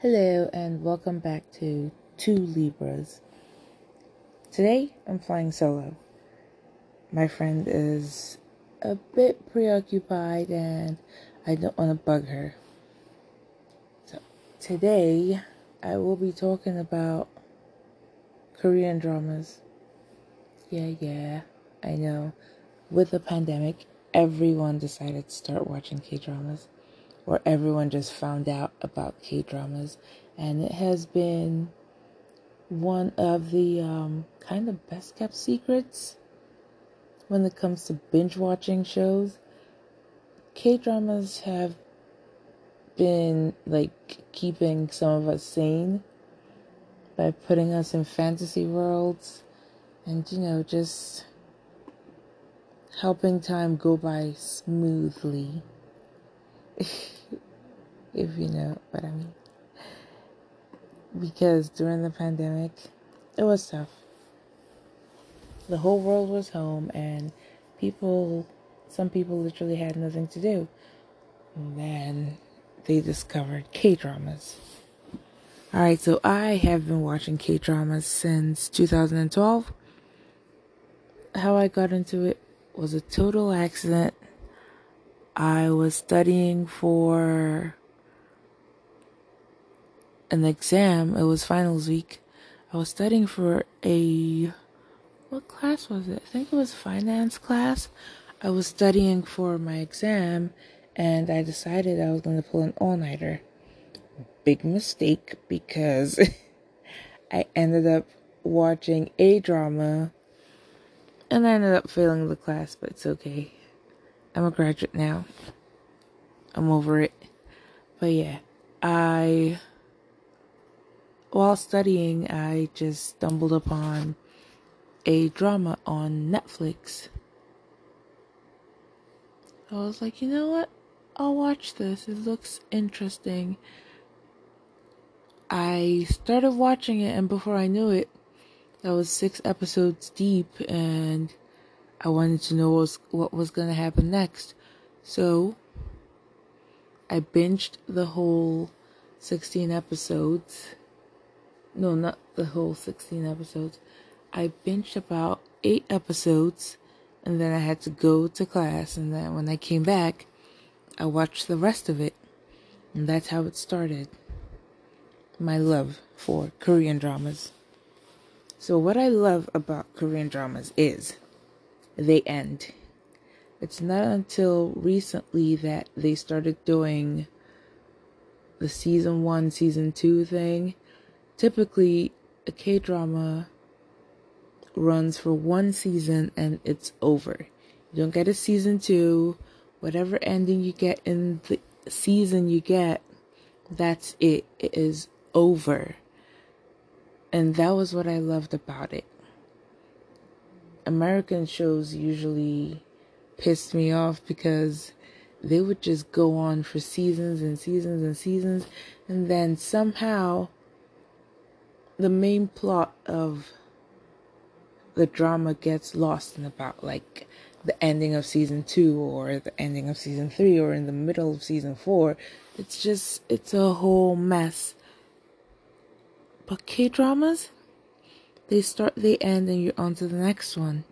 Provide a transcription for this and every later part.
Hello, and welcome back to Two Libras. Today I'm flying solo. My friend is a bit preoccupied, and I don't want to bug her. So, today I will be talking about Korean dramas. Yeah, yeah, I know. With the pandemic, everyone decided to start watching K dramas where everyone just found out about K dramas, and it has been one of the um, kind of best kept secrets when it comes to binge watching shows. K dramas have been like keeping some of us sane by putting us in fantasy worlds and you know just helping time go by smoothly. if you know what I mean. Because during the pandemic, it was tough. The whole world was home, and people, some people literally had nothing to do. And then they discovered K dramas. Alright, so I have been watching K dramas since 2012. How I got into it was a total accident. I was studying for an exam. It was finals week. I was studying for a what class was it? I think it was finance class. I was studying for my exam and I decided I was going to pull an all-nighter. Big mistake because I ended up watching a drama and I ended up failing the class, but it's okay. I'm a graduate now. I'm over it. But yeah, I while studying, I just stumbled upon a drama on Netflix. I was like, you know what? I'll watch this. It looks interesting. I started watching it, and before I knew it, I was six episodes deep, and I wanted to know what was, what was going to happen next. So, I binged the whole 16 episodes no, not the whole 16 episodes. I binged about eight episodes and then I had to go to class. And then when I came back, I watched the rest of it. And that's how it started. My love for Korean dramas. So, what I love about Korean dramas is they end. It's not until recently that they started doing the season one, season two thing typically a K drama runs for one season and it's over. You don't get a season two. Whatever ending you get in the season you get, that's it. It is over. And that was what I loved about it. American shows usually pissed me off because they would just go on for seasons and seasons and seasons, and then somehow the main plot of the drama gets lost in about like the ending of season two or the ending of season three or in the middle of season four. It's just, it's a whole mess. But K dramas, they start, they end, and you're on to the next one.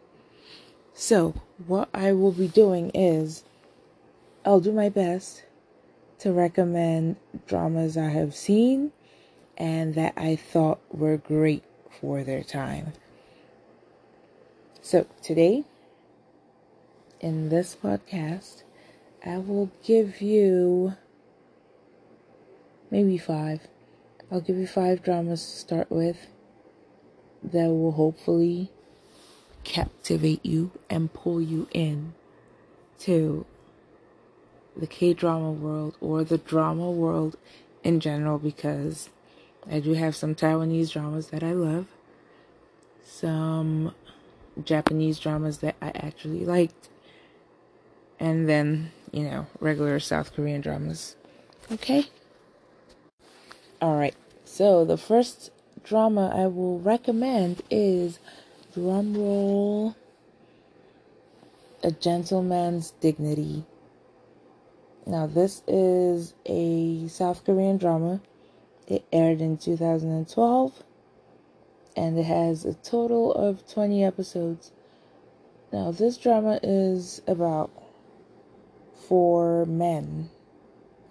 So, what I will be doing is, I'll do my best to recommend dramas I have seen and that I thought were great for their time. So, today, in this podcast, I will give you maybe five. I'll give you five dramas to start with that will hopefully captivate you and pull you in to the K drama world or the drama world in general because I do have some Taiwanese dramas that I love, some Japanese dramas that I actually liked, and then, you know, regular South Korean dramas. Okay? Alright, so the first drama I will recommend is drumroll A Gentleman's Dignity. Now, this is a South Korean drama It aired in 2012 and it has a total of 20 episodes. Now, this drama is about four men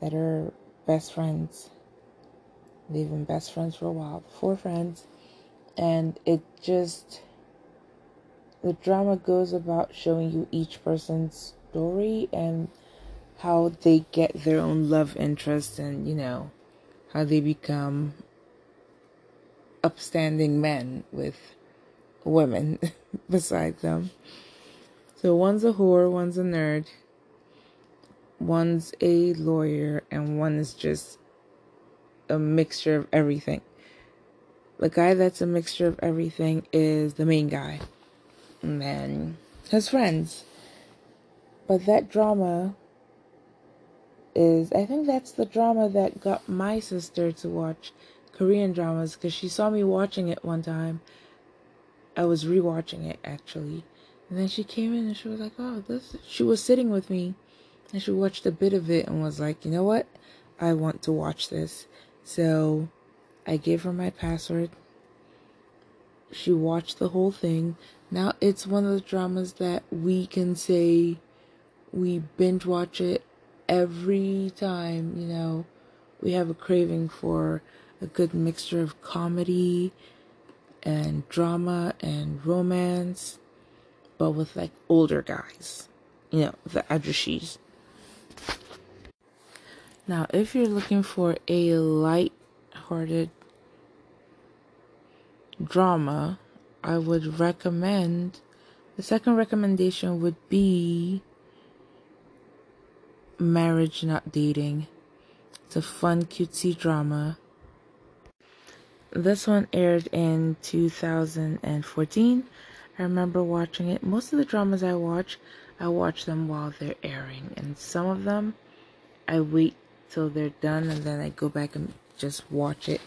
that are best friends. They've been best friends for a while, four friends, and it just the drama goes about showing you each person's story and how they get their own love interest and you know how they become upstanding men with women beside them. So one's a whore, one's a nerd, one's a lawyer, and one is just a mixture of everything. The guy that's a mixture of everything is the main guy. And then his friends. But that drama is, I think that's the drama that got my sister to watch Korean dramas because she saw me watching it one time. I was rewatching it actually. And then she came in and she was like, oh, this. She was sitting with me and she watched a bit of it and was like, you know what? I want to watch this. So I gave her my password. She watched the whole thing. Now it's one of the dramas that we can say we binge watch it every time, you know, we have a craving for a good mixture of comedy and drama and romance, but with like older guys, you know, the ahjussis. Now, if you're looking for a light-hearted drama, I would recommend the second recommendation would be Marriage Not Dating. It's a fun, cutesy drama. This one aired in 2014. I remember watching it. Most of the dramas I watch, I watch them while they're airing, and some of them I wait till they're done and then I go back and just watch it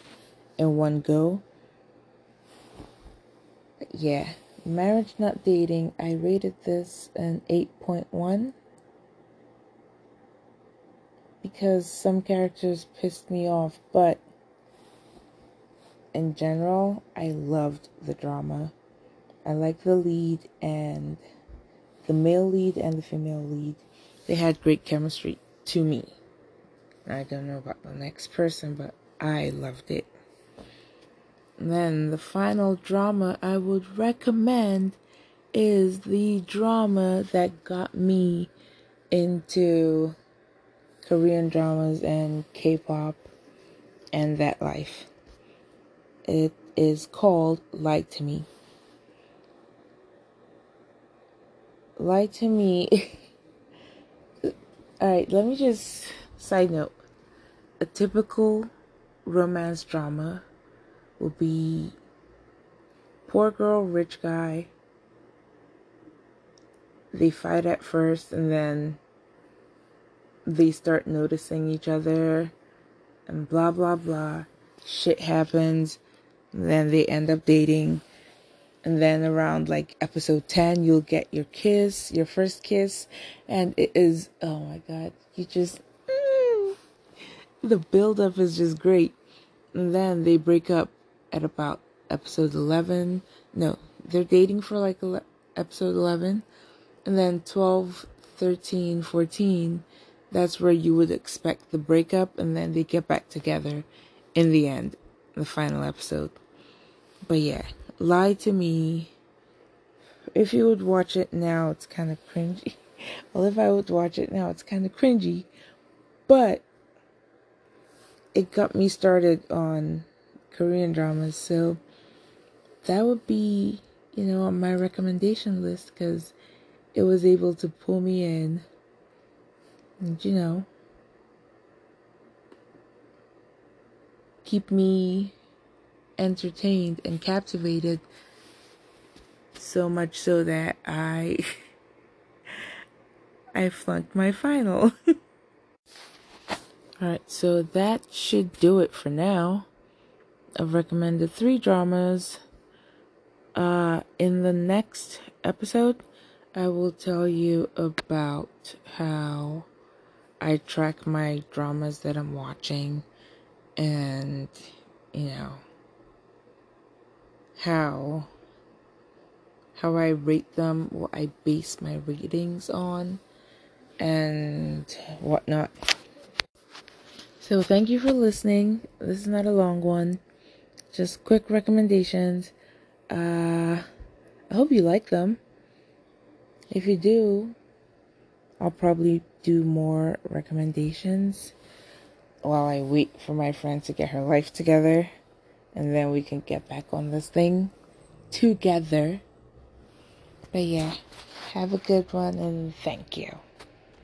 in one go. But yeah, Marriage Not Dating, I rated this an 8.1 because some characters pissed me off, but in general, I loved the drama. I liked the lead and the male lead and the female lead. They had great chemistry to me. I don't know about the next person, but I loved it. And then the final drama I would recommend is the drama that got me into Korean dramas and K pop and that life. It is called Lie to Me. Lie to Me. Alright, let me just side note a typical romance drama will be poor girl, rich guy. They fight at first and then they start noticing each other and blah blah blah. Shit happens. then they end up dating. And then around like episode 10, you'll get your kiss, your first kiss. And it is, oh my God, you just the build up is just great. And then they break up at about episode 11. No, they're dating for like episode 11. And then 12, 13, 14, that's where you would expect the breakup. And then they get back together in the end, the final episode. But yeah, Lie to Me. If you would watch it now, it's kind of cringy. Well, if I would watch it now, it's kind of cringy. But it got me started on Korean dramas. So that would be, you know, on my recommendation list because it was able to pull me in. And, you know, keep me entertained and captivated so much so that I I flunked my final. Alright, so that should do it for now. I've recommended three dramas. Uh, in the next episode, I will tell you about how I track my dramas that I'm watching and, you know, how how I rate them, what I base my ratings on, and whatnot. So, thank you for listening. This is not a long one, just quick recommendations. Uh, I hope you like them. If you do, I'll probably do more recommendations while I wait for my friend to get her life together and then we can get back on this thing together. But yeah, have a good one and thank you.